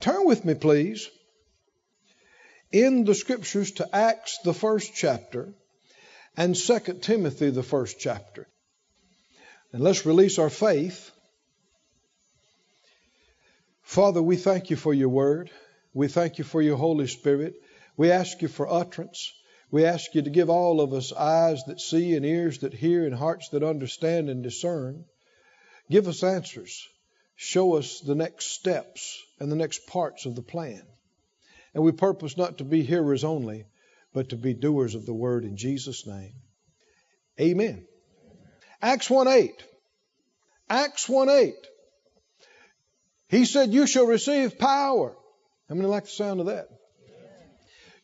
Turn with me, please, in the scriptures to Acts, the first chapter, and 2 Timothy, the first chapter. And let's release our faith. Father, we thank you for your word. We thank you for your Holy Spirit. We ask you for utterance. We ask you to give all of us eyes that see and ears that hear and hearts that understand and discern. Give us answers. Show us the next steps and the next parts of the plan. And we purpose not to be hearers only, but to be doers of the word in Jesus' name. Amen. Acts 1 8. Acts 1 8. He said, You shall receive power. How many like the sound of that?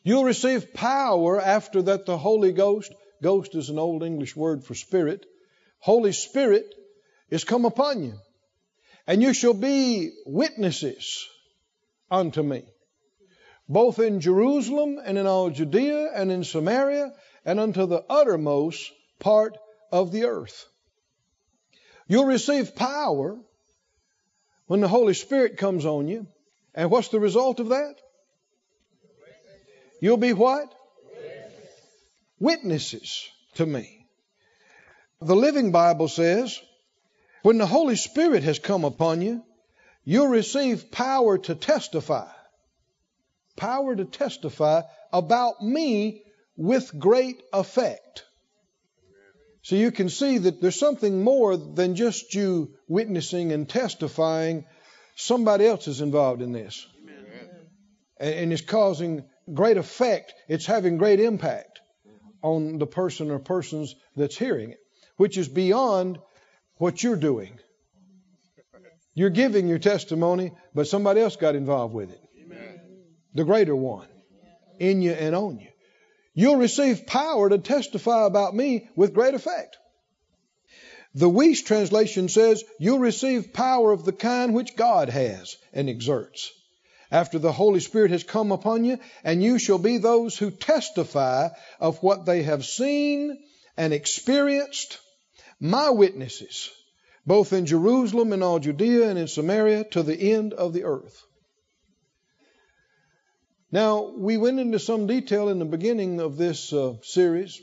You'll receive power after that the Holy Ghost, ghost is an old English word for spirit, Holy Spirit is come upon you. And you shall be witnesses unto me, both in Jerusalem and in all Judea and in Samaria and unto the uttermost part of the earth. You'll receive power when the Holy Spirit comes on you. And what's the result of that? You'll be what? Witnesses to me. The Living Bible says, when the Holy Spirit has come upon you, you'll receive power to testify. Power to testify about me with great effect. So you can see that there's something more than just you witnessing and testifying. Somebody else is involved in this. And, and it's causing great effect. It's having great impact on the person or persons that's hearing it, which is beyond what you're doing. You're giving your testimony, but somebody else got involved with it. The greater one in you and on you. You'll receive power to testify about me with great effect. The Wuest translation says, You'll receive power of the kind which God has and exerts. After the Holy Spirit has come upon you, and you shall be those who testify of what they have seen and experienced, my witnesses, both in Jerusalem and all Judea and in Samaria to the end of the earth. Now, we went into some detail in the beginning of this uh, series,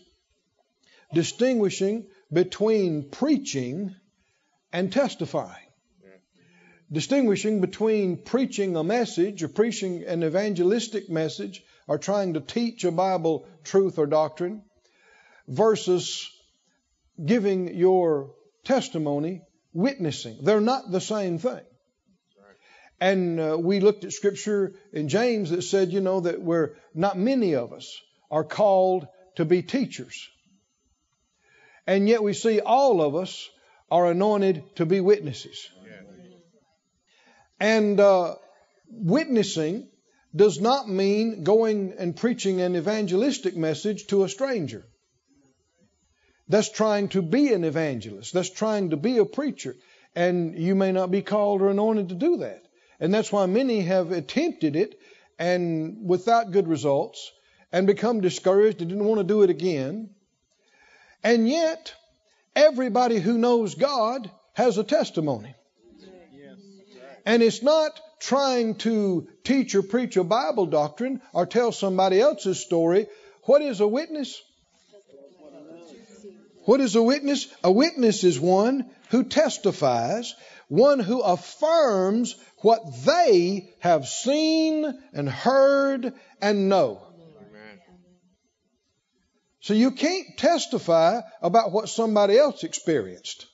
distinguishing between preaching and testifying. Distinguishing between preaching a message or preaching an evangelistic message or trying to teach a Bible truth or doctrine versus giving your testimony, witnessing. They're not the same thing. And uh, we looked at scripture in James that said, you know, that we're not many of us are called to be teachers. And yet we see all of us are anointed to be witnesses. And uh, witnessing does not mean going and preaching an evangelistic message to a stranger. That's trying to be an evangelist. That's trying to be a preacher. And you may not be called or anointed to do that. And that's why many have attempted it and without good results and become discouraged and didn't want to do it again. And yet, everybody who knows God has a testimony. And it's not trying to teach or preach a Bible doctrine or tell somebody else's story. What is a witness? What is a witness? A witness is one who testifies, one who affirms what they have seen and heard and know. So you can't testify about what somebody else experienced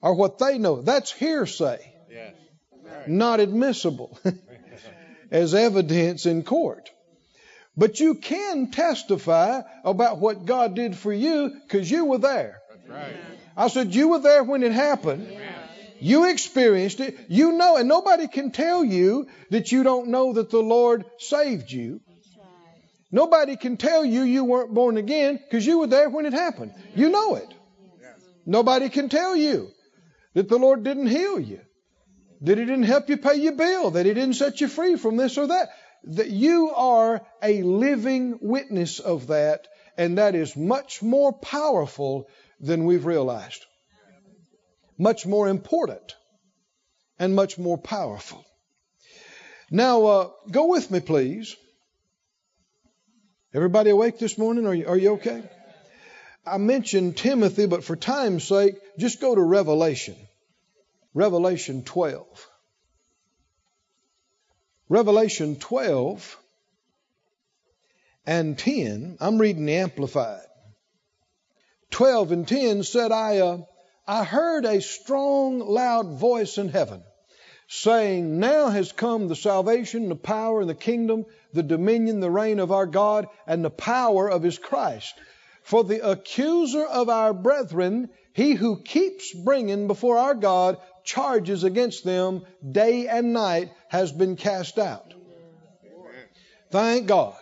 or what they know. That's hearsay, not admissible as evidence in court. But you can testify about what God did for you because you were there. I said, You were there when it happened. You experienced it. You know, and nobody can tell you that you don't know that the Lord saved you. Nobody can tell you you weren't born again because you were there when it happened. You know it. Nobody can tell you that the Lord didn't heal you, that He didn't help you pay your bill, that He didn't set you free from this or that. That you are a living witness of that, and that is much more powerful than we've realized much more important and much more powerful. Now, uh, go with me, please. Everybody awake this morning? Are you, are you okay? I mentioned Timothy, but for time's sake, just go to Revelation. Revelation 12. Revelation 12 and 10. I'm reading the Amplified. 12 and 10 said, I, uh, I heard a strong, loud voice in heaven saying, Now has come the salvation, the power, and the kingdom, the dominion, the reign of our God, and the power of his Christ. For the accuser of our brethren, he who keeps bringing before our God charges against them day and night, has been cast out. Thank God.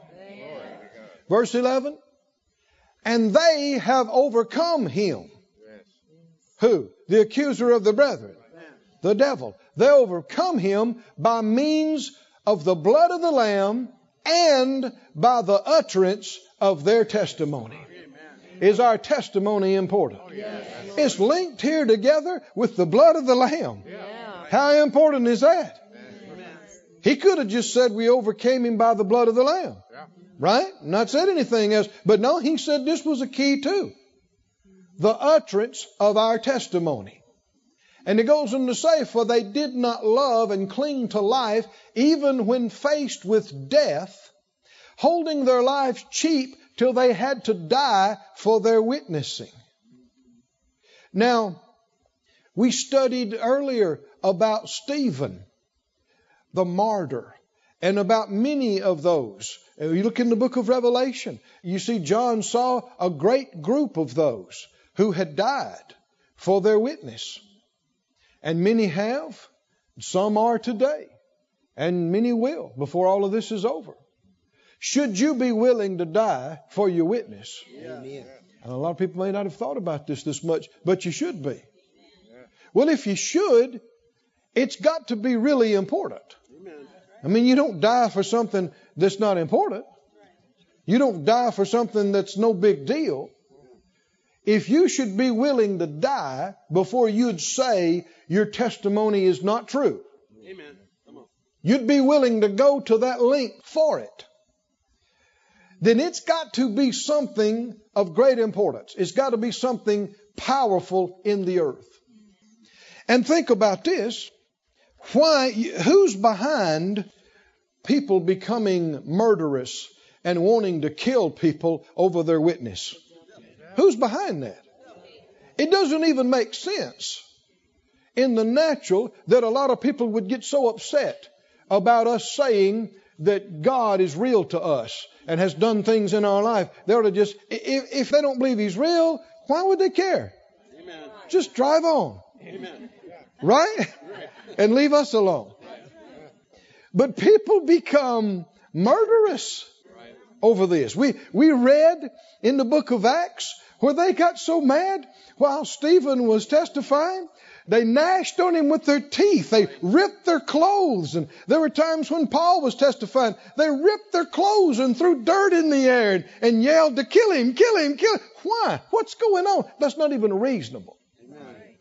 Verse 11. And they have overcome him. Who? The accuser of the brethren. The devil. They overcome him by means of the blood of the Lamb and by the utterance of their testimony. Is our testimony important? Oh, yes. It's linked here together with the blood of the Lamb. Yeah. How important is that? He could have just said we overcame him by the blood of the Lamb. Yeah. Right? Not said anything else. But no, he said this was a key too. The utterance of our testimony. And it goes on to say, For they did not love and cling to life, even when faced with death, holding their lives cheap till they had to die for their witnessing. Now, we studied earlier about Stephen, the martyr, and about many of those. You look in the book of Revelation, you see John saw a great group of those who had died for their witness. And many have, some are today, and many will before all of this is over. Should you be willing to die for your witness? Amen. And a lot of people may not have thought about this this much, but you should be. Well, if you should, it's got to be really important. I mean, you don't die for something that's not important. You don't die for something that's no big deal. If you should be willing to die before you'd say your testimony is not true, Amen. you'd be willing to go to that length for it then it's got to be something of great importance. It's got to be something powerful in the earth. And think about this. Why, who's behind people becoming murderous and wanting to kill people over their witness? Who's behind that? It doesn't even make sense in the natural that a lot of people would get so upset about us saying that God is real to us and has done things in our life, they ought to just, if, if they don't believe He's real, why would they care? Amen. Just drive on. Amen. Right? And leave us alone. But people become murderous over this. We, we read in the book of Acts where they got so mad while Stephen was testifying they gnashed on him with their teeth. They ripped their clothes. And there were times when Paul was testifying, they ripped their clothes and threw dirt in the air and, and yelled to kill him, kill him, kill him. Why? What's going on? That's not even reasonable.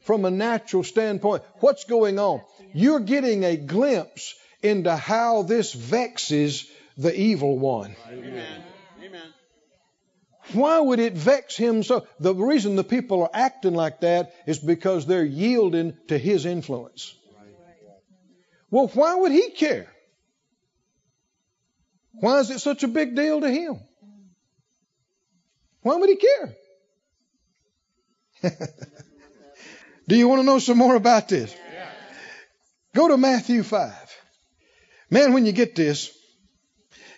From a natural standpoint, what's going on? You're getting a glimpse into how this vexes the evil one. Amen. Why would it vex him so? The reason the people are acting like that is because they're yielding to his influence. Well, why would he care? Why is it such a big deal to him? Why would he care? Do you want to know some more about this? Go to Matthew 5. Man, when you get this,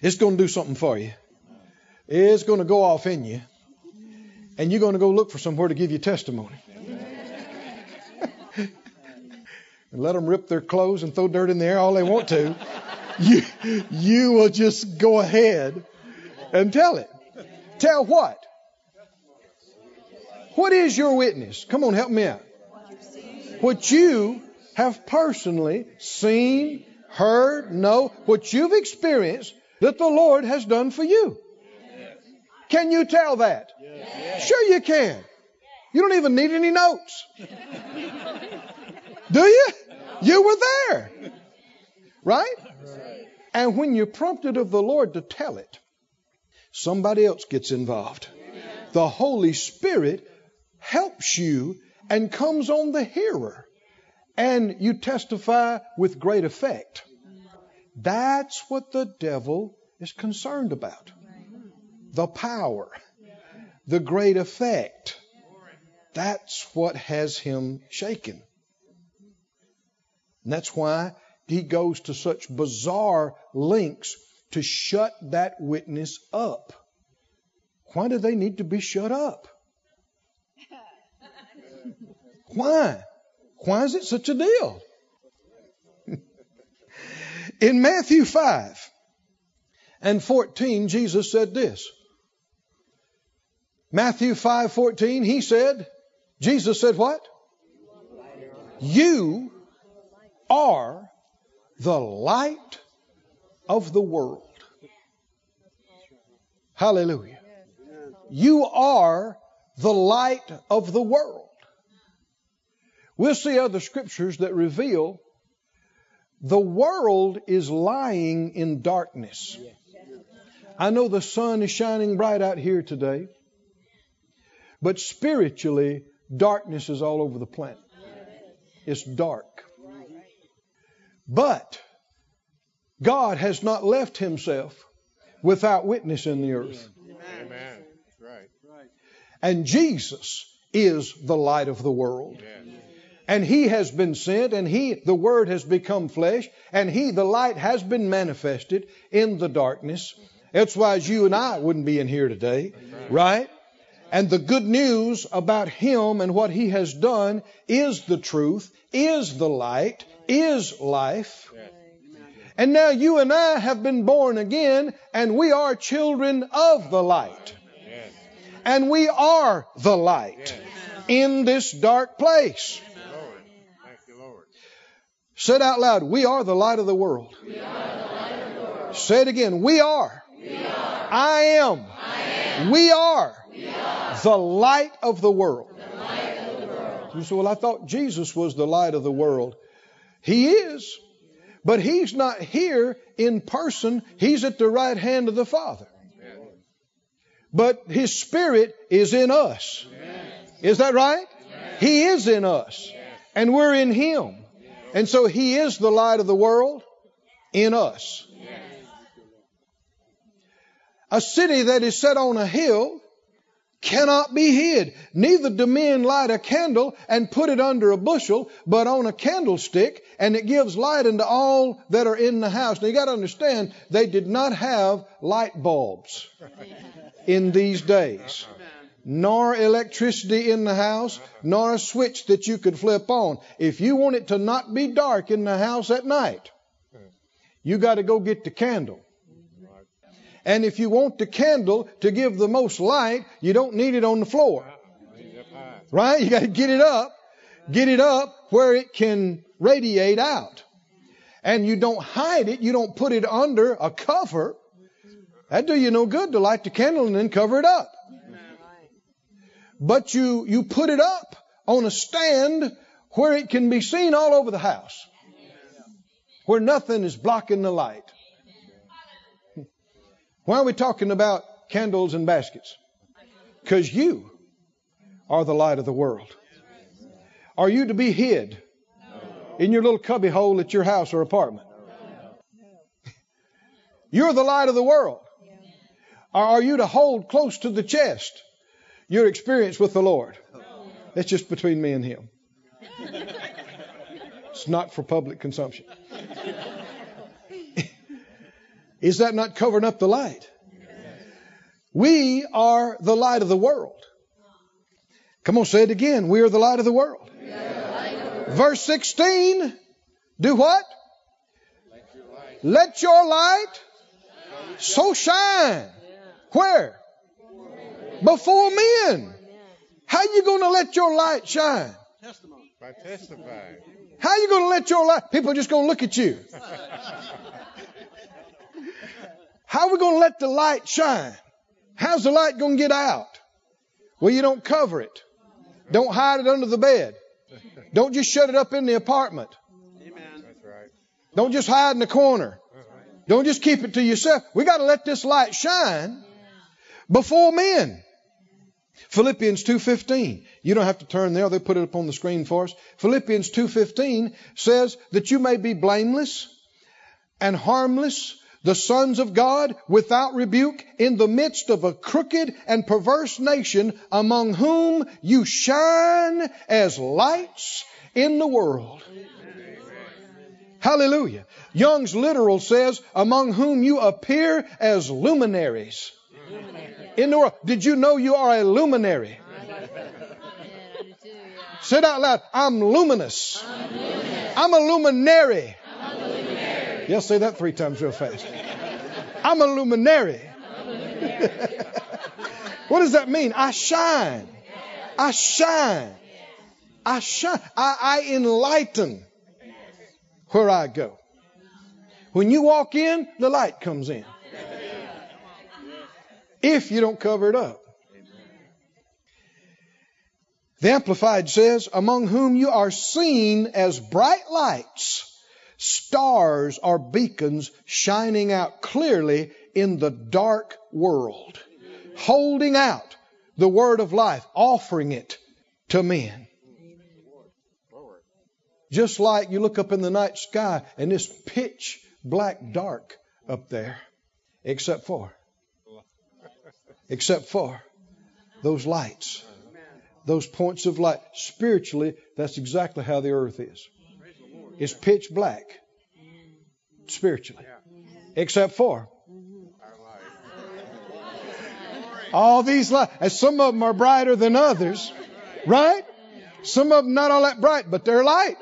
it's going to do something for you is going to go off in you, and you're going to go look for somewhere to give you testimony. and let them rip their clothes and throw dirt in the air all they want to. You, you will just go ahead and tell it. Tell what? What is your witness? Come on, help me out. What you have personally seen, heard, know, what you've experienced that the Lord has done for you. Can you tell that? Yes. Sure you can. You don't even need any notes. Do you? You were there. Right? And when you're prompted of the Lord to tell it, somebody else gets involved. The Holy Spirit helps you and comes on the hearer, and you testify with great effect. That's what the devil is concerned about the power, the great effect. That's what has him shaken. And that's why he goes to such bizarre lengths to shut that witness up. Why do they need to be shut up? Why? Why is it such a deal? In Matthew 5 and 14, Jesus said this. Matthew 5:14, he said, Jesus said what? You are the light of the world. Hallelujah. You are the light of the world. We'll see other scriptures that reveal the world is lying in darkness. I know the sun is shining bright out here today, but spiritually, darkness is all over the planet. It's dark. But God has not left himself without witness in the earth. Amen. Right. And Jesus is the light of the world. And he has been sent, and he, the word has become flesh, and he, the light, has been manifested in the darkness. Otherwise, you and I wouldn't be in here today, right? And the good news about him and what he has done is the truth, is the light, is life. And now you and I have been born again, and we are children of the light. And we are the light in this dark place. Say it out loud. We are the light of the world. Say it again. We are. I am. We are. The light of the world. You say, well, I thought Jesus was the light of the world. He is. But he's not here in person. He's at the right hand of the Father. But his spirit is in us. Is that right? He is in us. And we're in him. And so he is the light of the world in us. A city that is set on a hill cannot be hid. Neither do men light a candle and put it under a bushel, but on a candlestick, and it gives light unto all that are in the house. Now you got to understand, they did not have light bulbs in these days. Nor electricity in the house, nor a switch that you could flip on. If you want it to not be dark in the house at night, you got to go get the candle. And if you want the candle to give the most light, you don't need it on the floor. Right? You got to get it up, get it up where it can radiate out. And you don't hide it, you don't put it under a cover. That do you no good to light the candle and then cover it up. But you, you put it up on a stand where it can be seen all over the house. Where nothing is blocking the light. Why are we talking about candles and baskets? Because you are the light of the world. Are you to be hid in your little cubby hole at your house or apartment? You're the light of the world. Or are you to hold close to the chest your experience with the Lord? That's just between me and Him. It's not for public consumption. Is that not covering up the light? We are the light of the world. Come on, say it again. We are the light of the world. Verse 16. Do what? Let your light so shine. Where? Before men. How you going to let your light shine? By testifying. How you going to let your light? People are just going to look at you. How are we going to let the light shine? How's the light going to get out? Well, you don't cover it. Don't hide it under the bed. Don't just shut it up in the apartment. That's right. Don't just hide in the corner. Don't just keep it to yourself. We got to let this light shine before men. Philippians 2:15. You don't have to turn there. They put it up on the screen for us. Philippians 2:15 says that you may be blameless and harmless, the sons of God without rebuke in the midst of a crooked and perverse nation among whom you shine as lights in the world. Hallelujah. Young's literal says, among whom you appear as luminaries in the world. Did you know you are a luminary? Say it out loud. I'm luminous. I'm a luminary. Yes, say that three times real fast. I'm a luminary. what does that mean? I shine. I shine. I shine. I, I enlighten where I go. When you walk in, the light comes in. If you don't cover it up. The Amplified says, among whom you are seen as bright lights, stars are beacons shining out clearly in the dark world, holding out the word of life, offering it to men. Just like you look up in the night sky and it's pitch black dark up there, except for, except for those lights, those points of light. Spiritually, that's exactly how the earth is. It's pitch black spiritually, except for all these lights. And some of them are brighter than others, right? Some of them not all that bright, but they're light.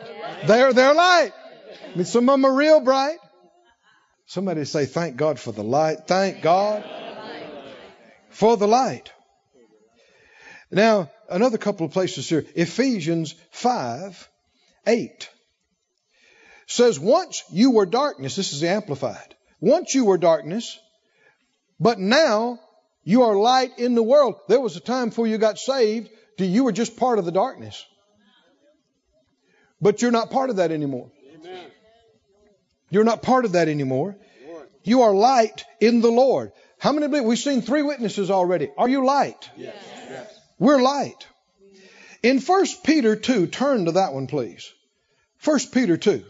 They're they're light. I mean, some of them are real bright. Somebody say, "Thank God for the light." Thank God for the light. Now, another couple of places here. Ephesians 5 8 says, Once you were darkness, this is the Amplified. Once you were darkness, but now you are light in the world. There was a time before you got saved, you were just part of the darkness. But you're not part of that anymore. Amen. You're not part of that anymore. You are light in the Lord. How many believe? We've seen three witnesses already. Are you light? Yes. yes. We're light. In 1 Peter 2, turn to that one, please. 1 Peter 2.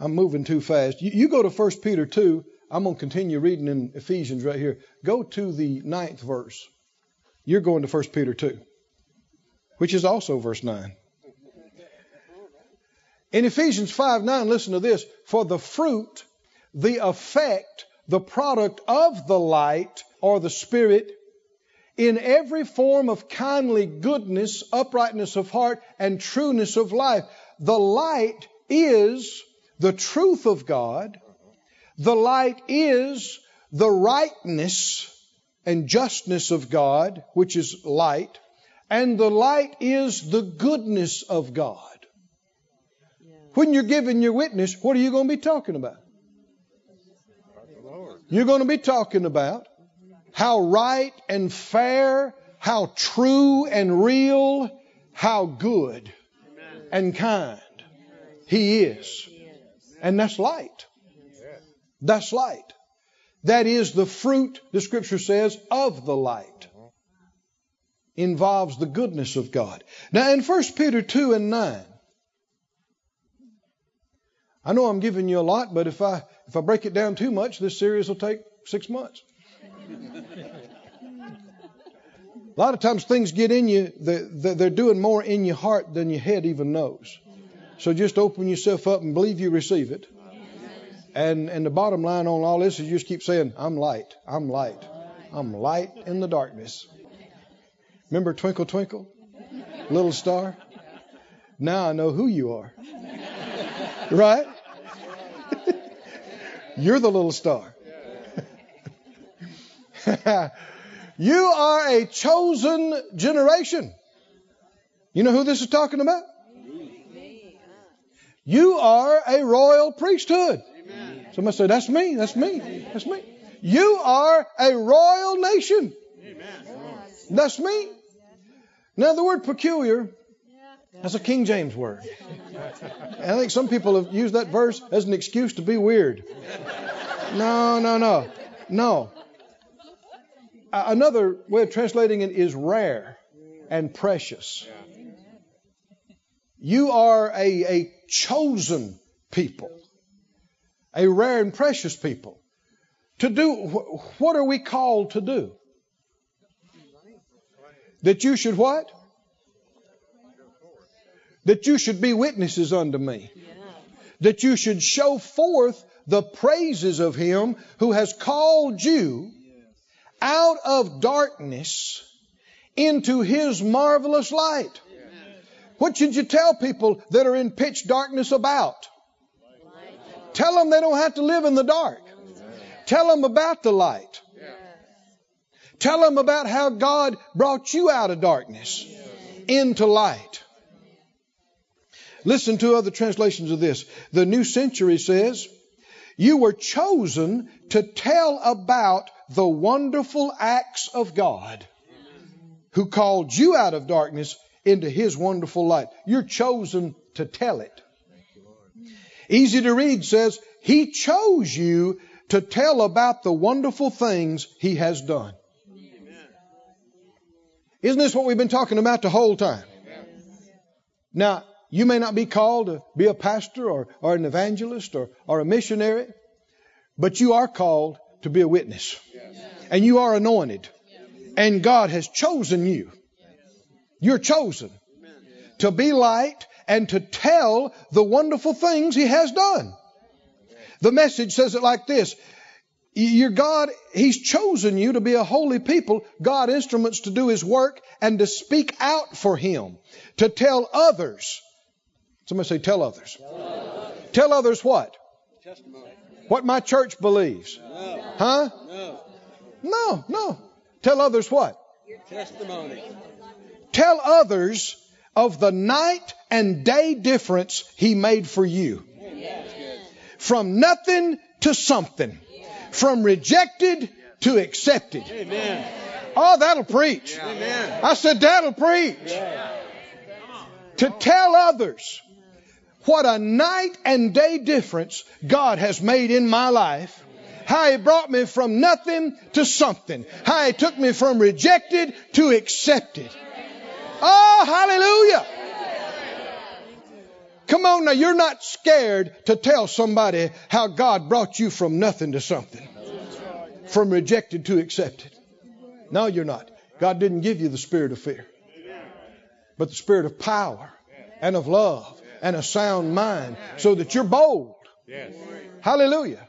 I'm moving too fast. You, you go to 1 Peter 2. I'm going to continue reading in Ephesians right here. Go to the ninth verse. You're going to 1 Peter 2, which is also verse 9. In Ephesians 5 9, listen to this. For the fruit, the effect, the product of the light or the Spirit, in every form of kindly goodness, uprightness of heart, and trueness of life. The light is the truth of God. The light is the rightness and justness of God, which is light. And the light is the goodness of God. When you're giving your witness, what are you going to be talking about? You're going to be talking about how right and fair, how true and real, how good and kind He is. And that's light. That's light. That is the fruit, the scripture says, of the light. Involves the goodness of God. Now in 1 Peter 2 and 9, I know I'm giving you a lot, but if I if I break it down too much, this series will take six months. a lot of times things get in you, they're doing more in your heart than your head even knows. So just open yourself up and believe you receive it. And and the bottom line on all this is you just keep saying, I'm light, I'm light, I'm light in the darkness. Remember Twinkle Twinkle, Little Star? Now I know who you are. Right? You're the little star. you are a chosen generation. You know who this is talking about? You are a royal priesthood. Somebody say, That's me. That's me. That's me. You are a royal nation. That's me. Now, the word peculiar That's a King James word. And I think some people have used that verse as an excuse to be weird. No, no, no. No. Another way of translating it is rare and precious. You are a, a chosen people, a rare and precious people. To do, what are we called to do? That you should what? That you should be witnesses unto me. That you should show forth the praises of him who has called you out of darkness into his marvelous light. What should you tell people that are in pitch darkness about? Tell them they don't have to live in the dark. Tell them about the light. Tell them about how God brought you out of darkness into light. Listen to other translations of this. The New Century says, You were chosen to tell about the wonderful acts of God who called you out of darkness into his wonderful light. You're chosen to tell it. Easy to read says, He chose you to tell about the wonderful things He has done. Isn't this what we've been talking about the whole time? Now, you may not be called to be a pastor or, or an evangelist or, or a missionary, but you are called to be a witness. And you are anointed. And God has chosen you. You're chosen to be light and to tell the wonderful things He has done. The message says it like this. Your God, He's chosen you to be a holy people, God instruments to do His work and to speak out for Him, to tell others. Somebody say, tell others. Tell others, tell others what? Testimony. What my church believes. No. Huh? No. No, no. Tell others what? Your testimony. Tell others of the night and day difference He made for you. From nothing to something. From rejected to accepted. Amen. Oh, that'll preach. I said, that'll preach. Yeah. To tell others what a night and day difference God has made in my life. How He brought me from nothing to something. How He took me from rejected to accepted. Oh, hallelujah. Come on now, you're not scared to tell somebody how God brought you from nothing to something, from rejected to accepted. No, you're not. God didn't give you the spirit of fear, but the spirit of power and of love and a sound mind so that you're bold. Hallelujah.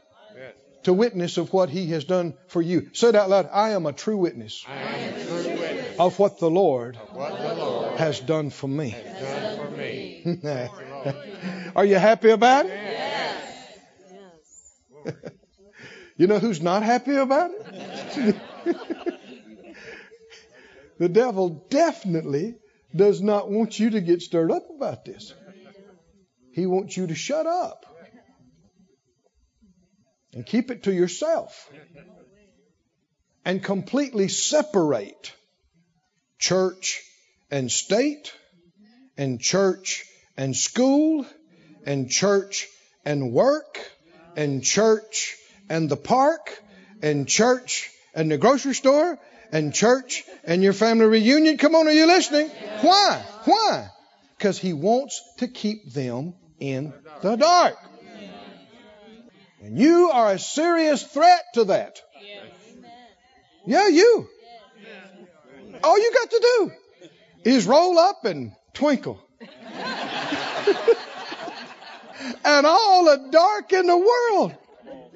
To witness of what he has done for you. Say it out loud. I am a true witness, a true witness of what the Lord, what the Lord has done for me. Done for me. Are you happy about it? Yes. yes. you know who's not happy about it? the devil definitely does not want you to get stirred up about this. He wants you to shut up and keep it to yourself and completely separate church and state and church and school and church and work and church and the park and church and the grocery store and church and your family reunion. Come on, are you listening? Why? Why? Because he wants to keep them in the dark. And you are a serious threat to that. Yeah, you. All you got to do is roll up and twinkle. and all the dark in the world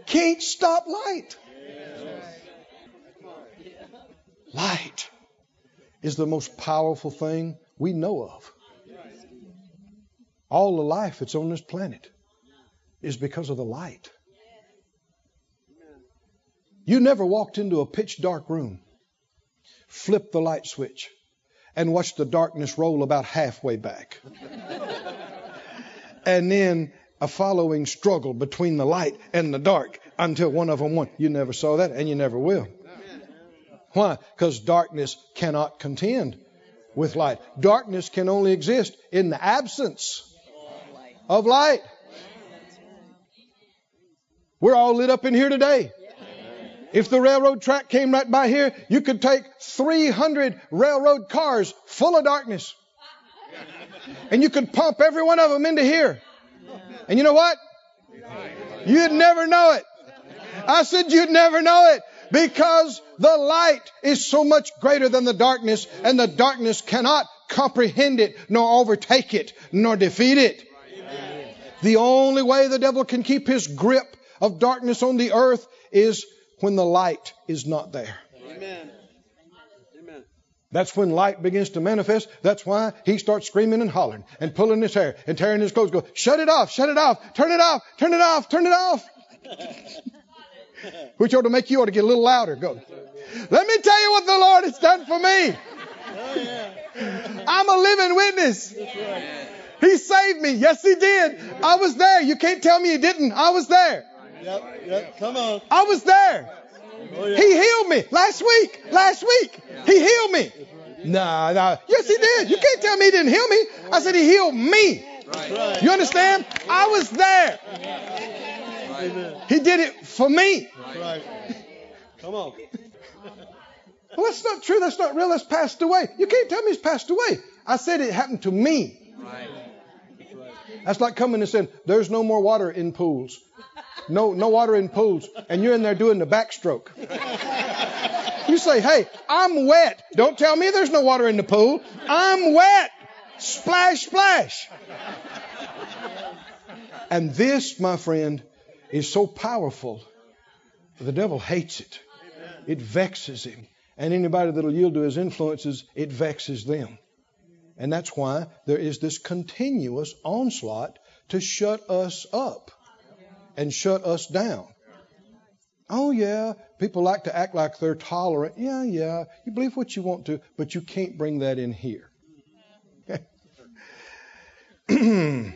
can't stop light. Light is the most powerful thing we know of. All the life that's on this planet is because of the light. You never walked into a pitch dark room, flipped the light switch, and watched the darkness roll about halfway back. and then a following struggle between the light and the dark until one of them won. You never saw that, and you never will. Why? Because darkness cannot contend with light. Darkness can only exist in the absence of light. We're all lit up in here today. If the railroad track came right by here, you could take 300 railroad cars full of darkness. And you could pump every one of them into here. And you know what? You'd never know it. I said you'd never know it because the light is so much greater than the darkness and the darkness cannot comprehend it nor overtake it nor defeat it. The only way the devil can keep his grip of darkness on the earth is when the light is not there. Amen. Amen. That's when light begins to manifest. That's why he starts screaming and hollering and pulling his hair and tearing his clothes. Go, shut it off, shut it off, turn it off, turn it off, turn it off. Which ought to make you ought to get a little louder. Go. Let me tell you what the Lord has done for me. Oh, I'm a living witness. He saved me. Yes, He did. I was there. You can't tell me He didn't. I was there. Yep, yep. Come on. I was there. Oh, yeah. He healed me last week. Last week. He healed me. Nah, nah. Yes, He did. You can't tell me He didn't heal me. I said He healed me. Right. You understand? I was there. He did it for me. Right. Come on. Well, that's not true. That's not real. That's passed away. You can't tell me it's passed away. I said it happened to me. That's like coming and saying, there's no more water in pools. No, no water in pools. And you're in there doing the backstroke. You say, hey, I'm wet. Don't tell me there's no water in the pool. I'm wet. Splash, splash. And this, my friend, is so powerful. The devil hates it. It vexes him. And anybody that'll yield to his influences, it vexes them. And that's why there is this continuous onslaught to shut us up and shut us down. Oh, yeah, people like to act like they're tolerant. Yeah, yeah, you believe what you want to, but you can't bring that in here.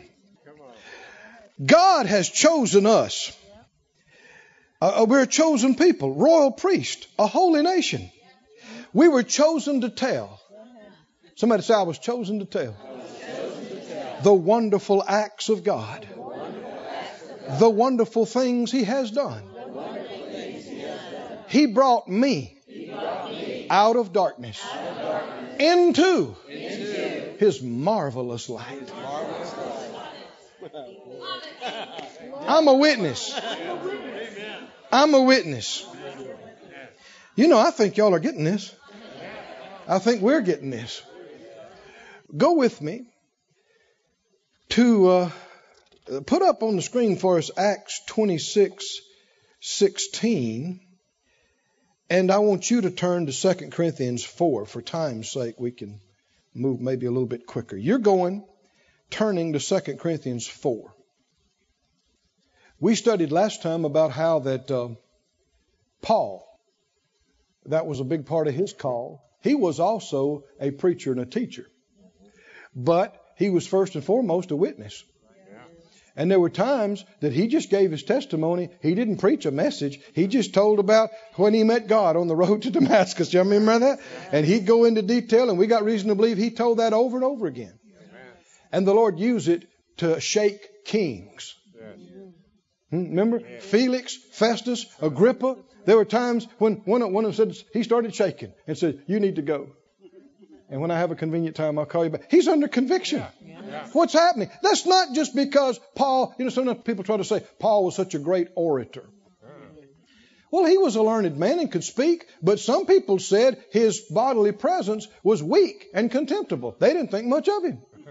God has chosen us. Uh, we're a chosen people, royal priest, a holy nation. We were chosen to tell. Somebody say, I was chosen to tell. The wonderful acts of God. The wonderful things He has done. He brought me out of darkness into His marvelous light. I'm a witness. I'm a witness. You know, I think y'all are getting this. I think we're getting this. Go with me to uh, put up on the screen for us Acts 26 16. And I want you to turn to 2 Corinthians 4. For time's sake, we can move maybe a little bit quicker. You're going, turning to 2 Corinthians 4. We studied last time about how that uh, Paul, that was a big part of his call. He was also a preacher and a teacher. But he was first and foremost a witness. And there were times that he just gave his testimony. He didn't preach a message. He just told about when he met God on the road to Damascus. You remember that? And he'd go into detail, and we got reason to believe he told that over and over again. And the Lord used it to shake kings. Hmm, Remember? Felix, Festus, Agrippa. There were times when one of them said, he started shaking and said, You need to go. And when I have a convenient time, I'll call you back. He's under conviction. What's happening? That's not just because Paul, you know, sometimes people try to say Paul was such a great orator. Well, he was a learned man and could speak, but some people said his bodily presence was weak and contemptible. They didn't think much of him.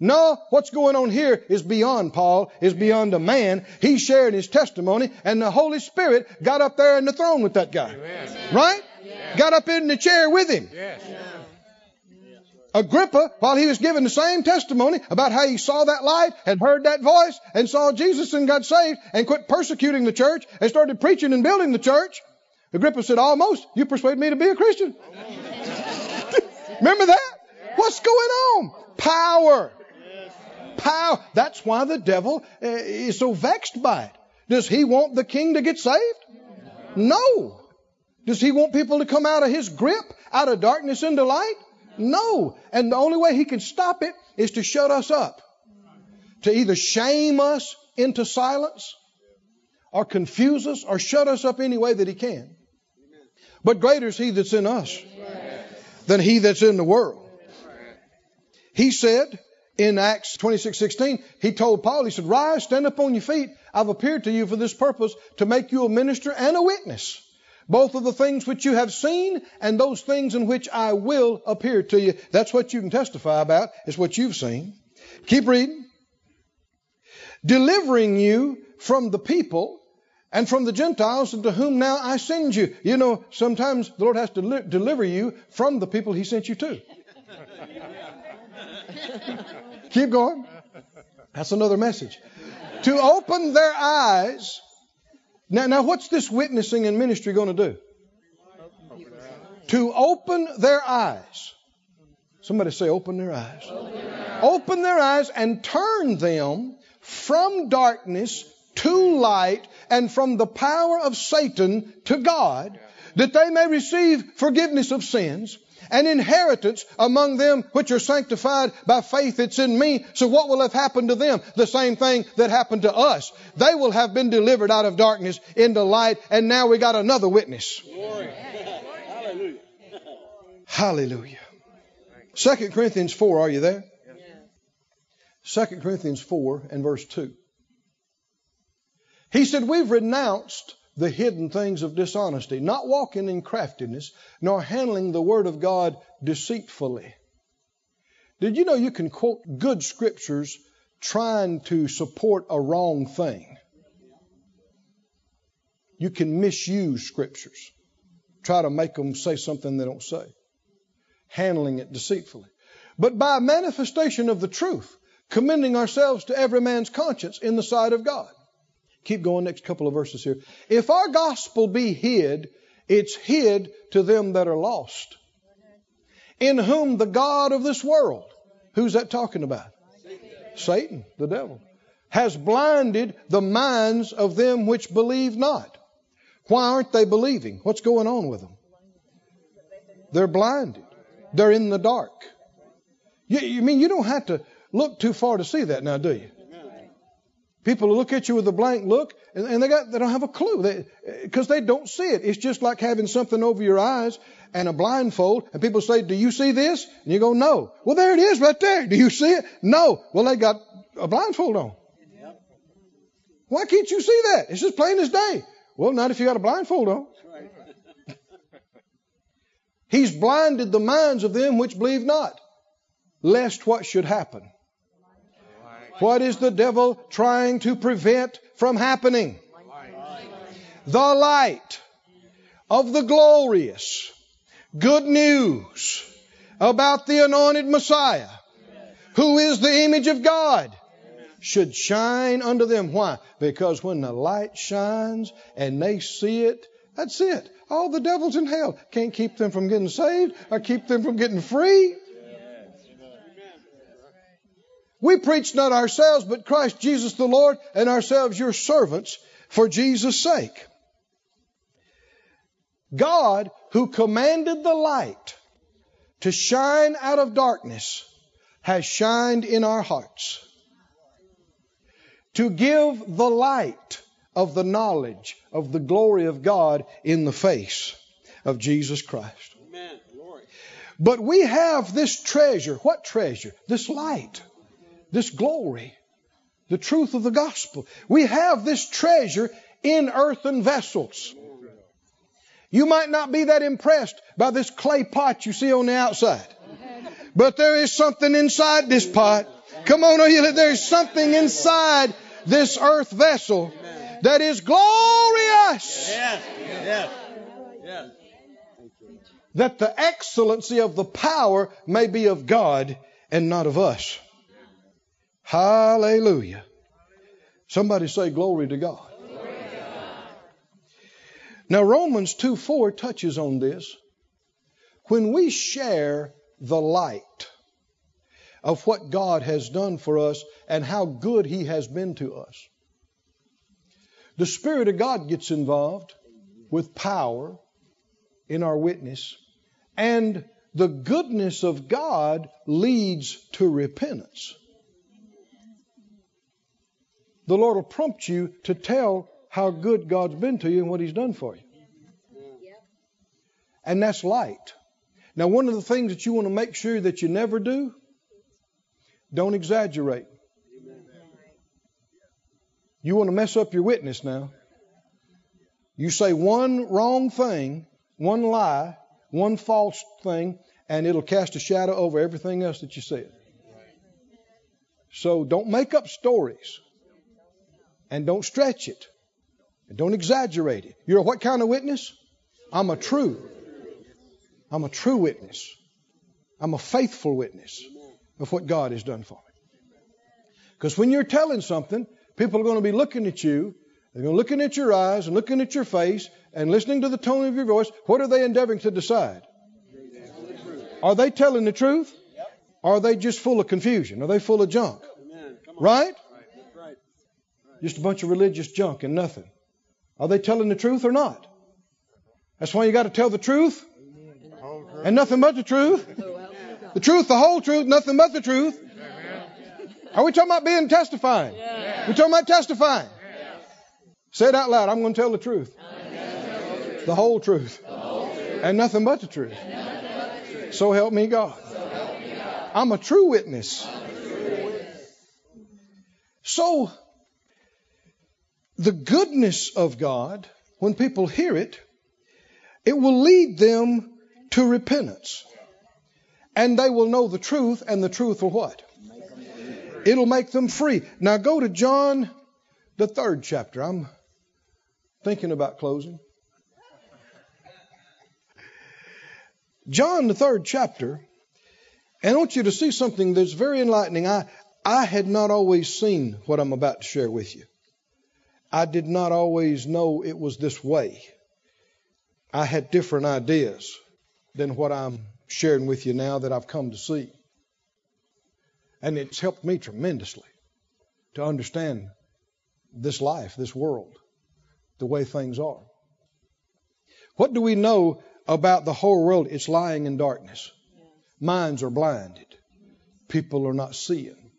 No, what's going on here is beyond Paul, is beyond a man. He shared his testimony, and the Holy Spirit got up there in the throne with that guy. Right? Got up in the chair with him. Yes. Agrippa, while he was giving the same testimony about how he saw that light and heard that voice and saw Jesus and got saved and quit persecuting the church and started preaching and building the church, Agrippa said, Almost, you persuade me to be a Christian. Remember that? What's going on? Power. Power. That's why the devil uh, is so vexed by it. Does he want the king to get saved? No. Does he want people to come out of his grip, out of darkness into light? No. And the only way he can stop it is to shut us up, to either shame us into silence or confuse us or shut us up any way that he can. But greater is he that's in us than he that's in the world. He said in Acts 26 16, he told Paul, he said, Rise, stand up on your feet. I've appeared to you for this purpose to make you a minister and a witness both of the things which you have seen and those things in which I will appear to you. That's what you can testify about, is what you've seen. Keep reading. Delivering you from the people and from the Gentiles to whom now I send you. You know, sometimes the Lord has to li- deliver you from the people He sent you to. Keep going. That's another message. To open their eyes now, now what's this witnessing and ministry going to do? To open their eyes. Somebody say, open their eyes. Open their eyes, open their eyes and turn them from darkness to light and from the power of Satan to God, that they may receive forgiveness of sins an inheritance among them which are sanctified by faith that's in me. So what will have happened to them? The same thing that happened to us. They will have been delivered out of darkness into light, and now we got another witness. Glory. Hallelujah. Hallelujah. 2 Corinthians 4, are you there? 2 Corinthians 4 and verse 2. He said, We've renounced the hidden things of dishonesty, not walking in craftiness, nor handling the word of God deceitfully. Did you know you can quote good scriptures trying to support a wrong thing? You can misuse scriptures, try to make them say something they don't say, handling it deceitfully. But by manifestation of the truth, commending ourselves to every man's conscience in the sight of God. Keep going, next couple of verses here. If our gospel be hid, it's hid to them that are lost. In whom the God of this world, who's that talking about? Satan, the devil, has blinded the minds of them which believe not. Why aren't they believing? What's going on with them? They're blinded. They're in the dark. You, you mean you don't have to look too far to see that now, do you? People look at you with a blank look, and, and they got they don't have a clue because they, they don't see it. It's just like having something over your eyes and a blindfold, and people say, "Do you see this?" And you go, "No." Well, there it is, right there. Do you see it? No. Well, they got a blindfold on. Why can't you see that? It's as plain as day. Well, not if you got a blindfold on. He's blinded the minds of them which believe not, lest what should happen what is the devil trying to prevent from happening? The light of the glorious good news about the anointed Messiah, who is the image of God, should shine unto them. Why? Because when the light shines and they see it, that's it. All the devils in hell can't keep them from getting saved or keep them from getting free. We preach not ourselves, but Christ Jesus the Lord, and ourselves your servants for Jesus' sake. God, who commanded the light to shine out of darkness, has shined in our hearts to give the light of the knowledge of the glory of God in the face of Jesus Christ. Amen. Glory. But we have this treasure. What treasure? This light this glory, the truth of the gospel. We have this treasure in earthen vessels. You might not be that impressed by this clay pot you see on the outside, but there is something inside this pot. Come on, there's something inside this earth vessel that is glorious. Yes. Yes. Yes. That the excellency of the power may be of God and not of us. Hallelujah. Somebody say glory to God. Now, Romans 2 4 touches on this. When we share the light of what God has done for us and how good He has been to us, the Spirit of God gets involved with power in our witness, and the goodness of God leads to repentance. The Lord will prompt you to tell how good God's been to you and what He's done for you. And that's light. Now, one of the things that you want to make sure that you never do, don't exaggerate. You want to mess up your witness now. You say one wrong thing, one lie, one false thing, and it'll cast a shadow over everything else that you said. So don't make up stories. And don't stretch it. And don't exaggerate it. You're a what kind of witness? I'm a true. I'm a true witness. I'm a faithful witness of what God has done for me. Because when you're telling something, people are going to be looking at you. They're going to be looking at your eyes and looking at your face and listening to the tone of your voice. What are they endeavoring to decide? Are they telling the truth? Are they just full of confusion? Are they full of junk? Right? Just a bunch of religious junk and nothing. Are they telling the truth or not? That's why you got to tell the truth and nothing but the truth. The truth, the whole truth, nothing but the truth. Are we talking about being testifying? We talking about testifying. Say it out loud. I'm going to tell the truth. The whole truth. And nothing but the truth. So help me God. I'm a true witness. So, the goodness of God, when people hear it, it will lead them to repentance. And they will know the truth, and the truth will what? It'll make them free. Now go to John, the third chapter. I'm thinking about closing. John, the third chapter, and I want you to see something that's very enlightening. I, I had not always seen what I'm about to share with you. I did not always know it was this way. I had different ideas than what I'm sharing with you now that I've come to see. And it's helped me tremendously to understand this life, this world, the way things are. What do we know about the whole world? It's lying in darkness. Minds are blinded. People are not seeing.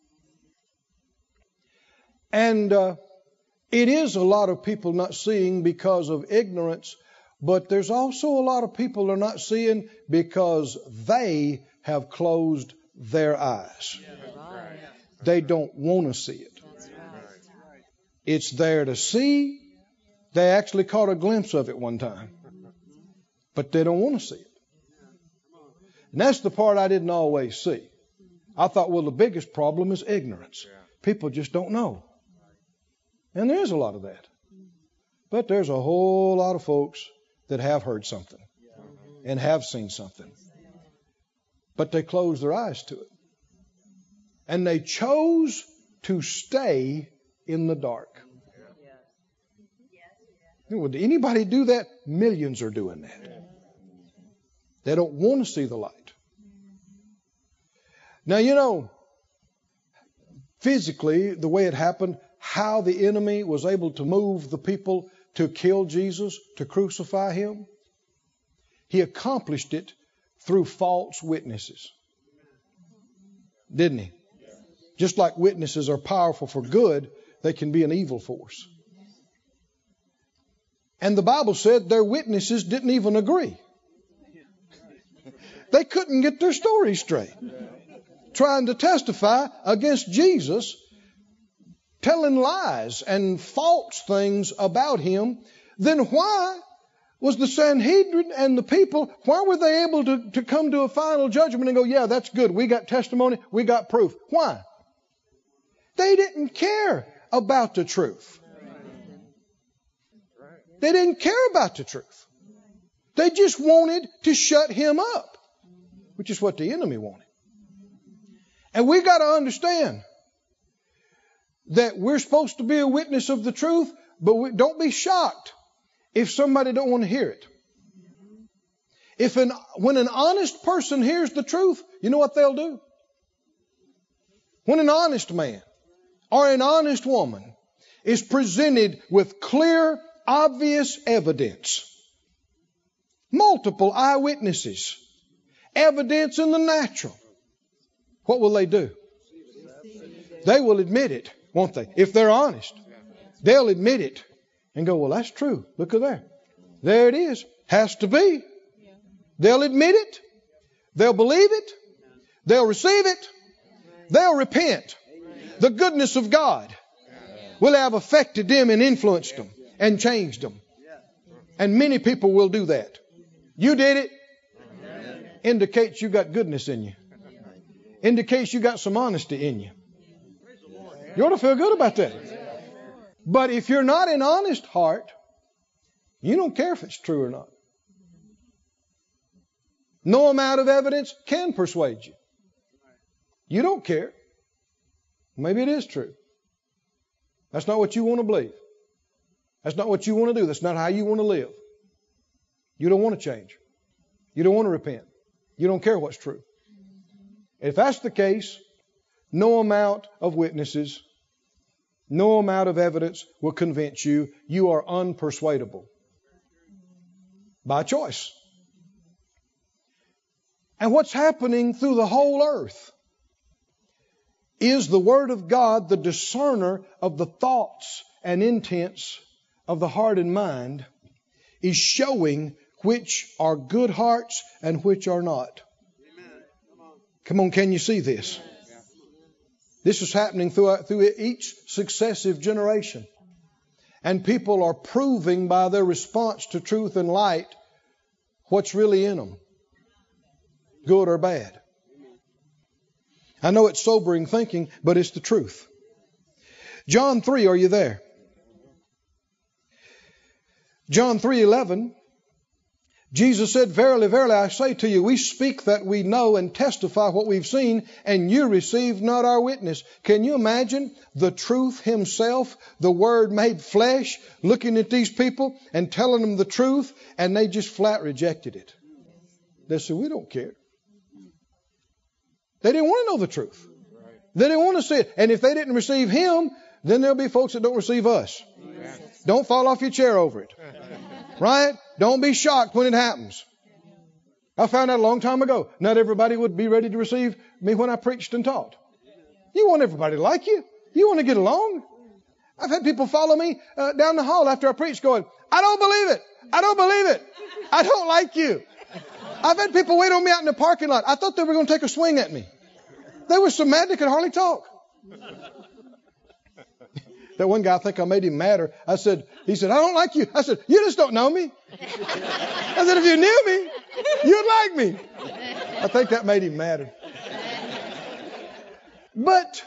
And uh, it is a lot of people not seeing because of ignorance, but there's also a lot of people are not seeing because they have closed their eyes. They don't want to see it. It's there to see. They actually caught a glimpse of it one time, but they don't want to see it. And that's the part I didn't always see. I thought, well, the biggest problem is ignorance. People just don't know. And there is a lot of that. But there's a whole lot of folks that have heard something and have seen something. But they closed their eyes to it. And they chose to stay in the dark. Would anybody do that? Millions are doing that. They don't want to see the light. Now, you know, physically, the way it happened, how the enemy was able to move the people to kill Jesus, to crucify him, he accomplished it through false witnesses. Didn't he? Just like witnesses are powerful for good, they can be an evil force. And the Bible said their witnesses didn't even agree. They couldn't get their story straight. Trying to testify against Jesus, telling lies and false things about him, then why was the Sanhedrin and the people, why were they able to, to come to a final judgment and go, yeah, that's good. We got testimony. We got proof. Why? They didn't care about the truth. They didn't care about the truth. They just wanted to shut him up, which is what the enemy wanted. And we got to understand that we're supposed to be a witness of the truth, but we, don't be shocked if somebody don't want to hear it. If an, when an honest person hears the truth, you know what they'll do? When an honest man or an honest woman is presented with clear, obvious evidence multiple eyewitnesses, evidence in the natural, what will they do? They will admit it, won't they? If they're honest, they'll admit it and go, Well, that's true. Look at there. There it is. Has to be. They'll admit it. They'll believe it. They'll receive it. They'll repent. The goodness of God will have affected them and influenced them and changed them. And many people will do that. You did it. Indicates you got goodness in you. Indicates you got some honesty in you. You ought to feel good about that. But if you're not an honest heart, you don't care if it's true or not. No amount of evidence can persuade you. You don't care. Maybe it is true. That's not what you want to believe. That's not what you want to do. That's not how you want to live. You don't want to change. You don't want to repent. You don't care what's true. If that's the case, no amount of witnesses, no amount of evidence will convince you you are unpersuadable by choice. And what's happening through the whole earth is the Word of God the discerner of the thoughts and intents of the heart and mind, is showing which are good hearts and which are not. Come on, can you see this? This is happening through, through each successive generation. And people are proving by their response to truth and light what's really in them, good or bad. I know it's sobering thinking, but it's the truth. John 3, are you there? John 3:11 Jesus said, Verily, verily, I say to you, we speak that we know and testify what we've seen, and you receive not our witness. Can you imagine the truth himself, the Word made flesh, looking at these people and telling them the truth, and they just flat rejected it? They said, We don't care. They didn't want to know the truth. They didn't want to see it. And if they didn't receive him, then there'll be folks that don't receive us. Don't fall off your chair over it. Right? Don't be shocked when it happens. I found out a long time ago. Not everybody would be ready to receive me when I preached and taught. You want everybody to like you. You want to get along. I've had people follow me uh, down the hall after I preached going, I don't believe it. I don't believe it. I don't like you. I've had people wait on me out in the parking lot. I thought they were going to take a swing at me. They were so mad they could hardly talk. That one guy, I think I made him madder. I said, he said, I don't like you. I said, you just don't know me. I said, if you knew me, you'd like me. I think that made him madder. But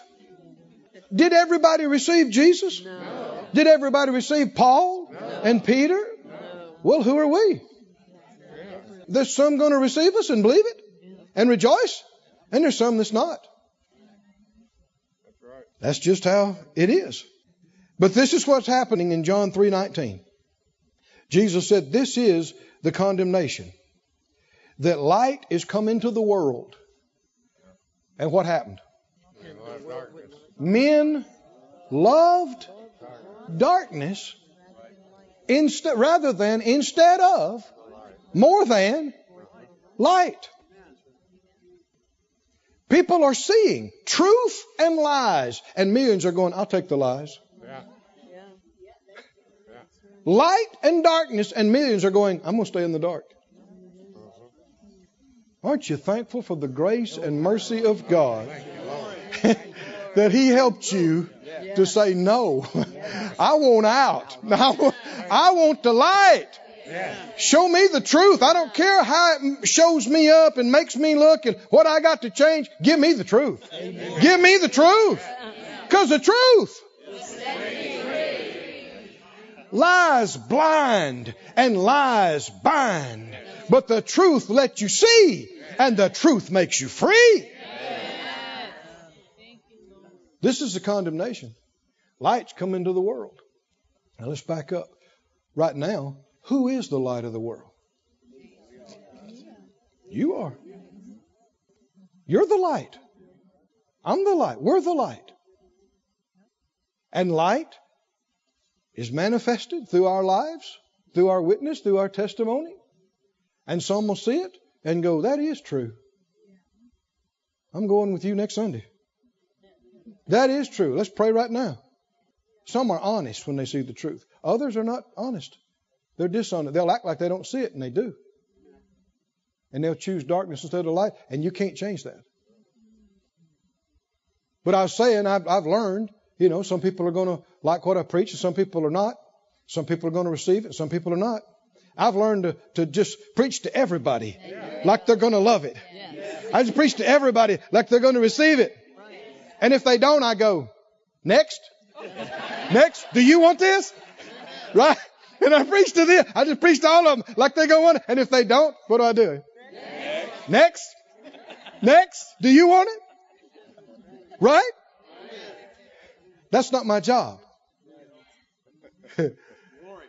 did everybody receive Jesus? No. Did everybody receive Paul No. and Peter? No. Well, who are we? There's some going to receive us and believe it and rejoice, and there's some that's not. That's just how it is. But this is what's happening in John 3:19. Jesus said, "This is the condemnation that light is come into the world." And what happened? Men loved darkness instead rather than instead of more than light. People are seeing truth and lies, and millions are going, I'll take the lies. Light and darkness, and millions are going, I'm going to stay in the dark. Aren't you thankful for the grace and mercy of God that He helped you to say, No, I want out. I want the light. Show me the truth. I don't care how it shows me up and makes me look and what I got to change. Give me the truth. Give me the truth. Because the truth. Lies blind and lies bind. But the truth lets you see and the truth makes you free. This is the condemnation. Lights come into the world. Now let's back up. Right now, who is the light of the world? You are. You're the light. I'm the light. We're the light. And light is manifested through our lives, through our witness, through our testimony. And some will see it and go, that is true. I'm going with you next Sunday. That is true. Let's pray right now. Some are honest when they see the truth. Others are not honest. They're dishonest. They'll act like they don't see it, and they do. And they'll choose darkness instead of light, and you can't change that. But I was saying, I've, I've learned, you know, some people are going to like what I preach, and some people are not. Some people are going to receive it, and some people are not. I've learned to, to just preach to everybody like they're going to love it. I just preach to everybody like they're going to receive it. And if they don't, I go, next. Next. Do you want this? Right? And I preach to them. I just preach to all of them like they're going to want it. And if they don't, what do I do? Next. Next. Do you want it? Right? That's not my job.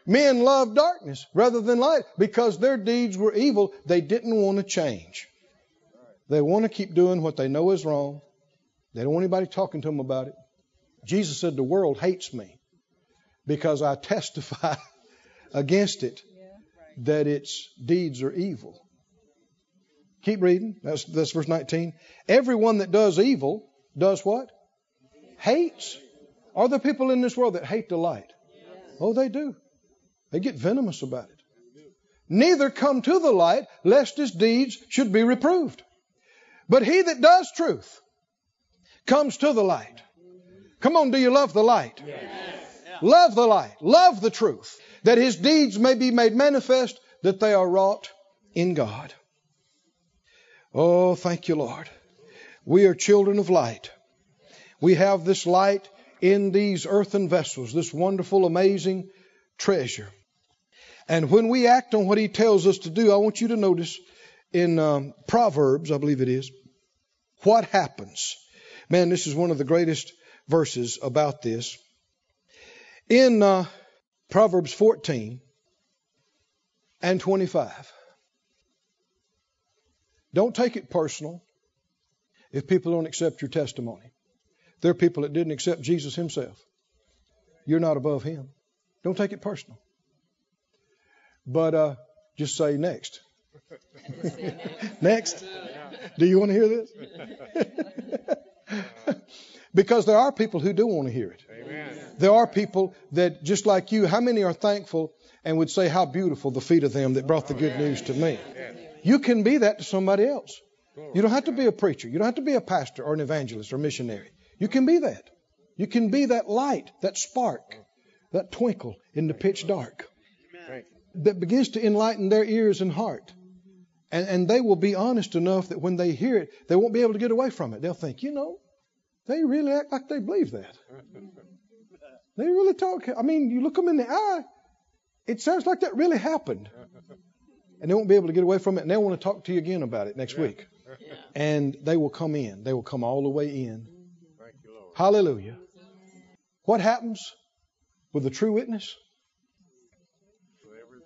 Men love darkness rather than light because their deeds were evil. They didn't want to change. They want to keep doing what they know is wrong. They don't want anybody talking to them about it. Jesus said, The world hates me because I testify against it that its deeds are evil. Keep reading. That's, that's verse 19. Everyone that does evil does what? Hates. Are there people in this world that hate the light? Oh, they do. They get venomous about it. Neither come to the light, lest his deeds should be reproved. But he that does truth comes to the light. Come on, do you love the light? Love the light. Love the truth. That his deeds may be made manifest, that they are wrought in God. Oh, thank you, Lord. We are children of light. We have this light in these earthen vessels, this wonderful, amazing treasure. And when we act on what he tells us to do, I want you to notice in um, Proverbs, I believe it is, what happens. Man, this is one of the greatest verses about this. In uh, Proverbs 14 and 25, don't take it personal if people don't accept your testimony. There are people that didn't accept Jesus himself. You're not above him. Don't take it personal. But uh, just say next. next. Do you want to hear this? because there are people who do want to hear it. Amen. There are people that, just like you, how many are thankful and would say, How beautiful the feet of them that brought the good news to me? You can be that to somebody else. You don't have to be a preacher. You don't have to be a pastor or an evangelist or missionary. You can be that. You can be that light, that spark, that twinkle in the pitch dark that begins to enlighten their ears and heart. And, and they will be honest enough that when they hear it, they won't be able to get away from it. They'll think, you know, they really act like they believe that. They really talk. I mean, you look them in the eye, it sounds like that really happened. And they won't be able to get away from it, and they'll want to talk to you again about it next week. And they will come in. They will come all the way in. Hallelujah. What happens with a true witness?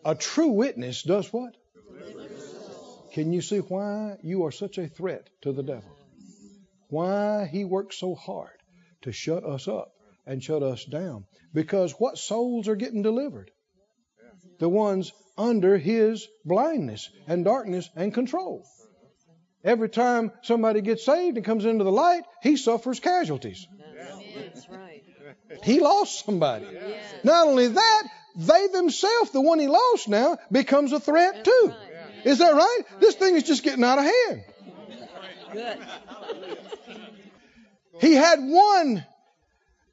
A true witness does what? Can you see why you are such a threat to the devil? Why he works so hard to shut us up and shut us down? Because what souls are getting delivered? The ones under his blindness and darkness and control. Every time somebody gets saved and comes into the light, he suffers casualties. He lost somebody. Not only that, they themselves, the one he lost now, becomes a threat too. Is that right? This thing is just getting out of hand. He had one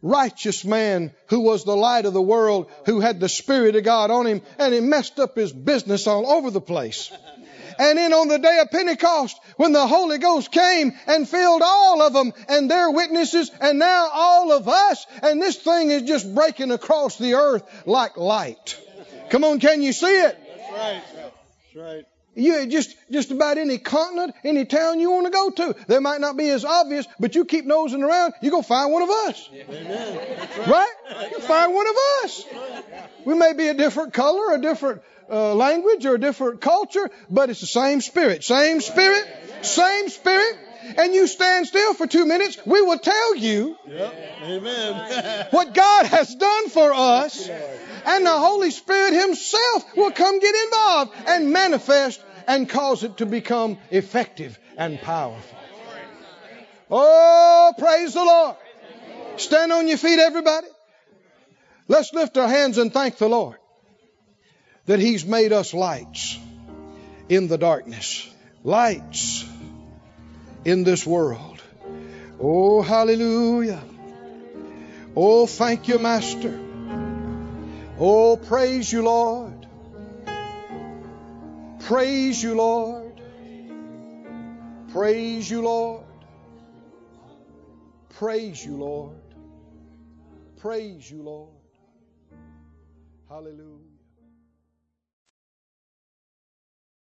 righteous man who was the light of the world, who had the Spirit of God on him, and he messed up his business all over the place. And then on the day of Pentecost, when the Holy Ghost came and filled all of them and their witnesses, and now all of us, and this thing is just breaking across the earth like light. Come on, can you see it? That's right. That's right. You just just about any continent, any town you want to go to. They might not be as obvious, but you keep nosing around, you go find one of us. Amen. Right. Right? You find one of us. We may be a different color, a different uh, language, or a different culture, but it's the same spirit. Same spirit, same spirit. And you stand still for two minutes, we will tell you Yep. Amen. what God has done for us, and the Holy Spirit Himself will come get involved and manifest and cause it to become effective and powerful. Oh, praise the Lord. Stand on your feet, everybody. Let's lift our hands and thank the Lord that He's made us lights in the darkness, lights in this world. Oh, hallelujah. Oh, thank you, Master. Oh, praise you, Lord. Praise you, Lord. Praise you, Lord. Praise you, Lord. Praise you, Lord. Hallelujah.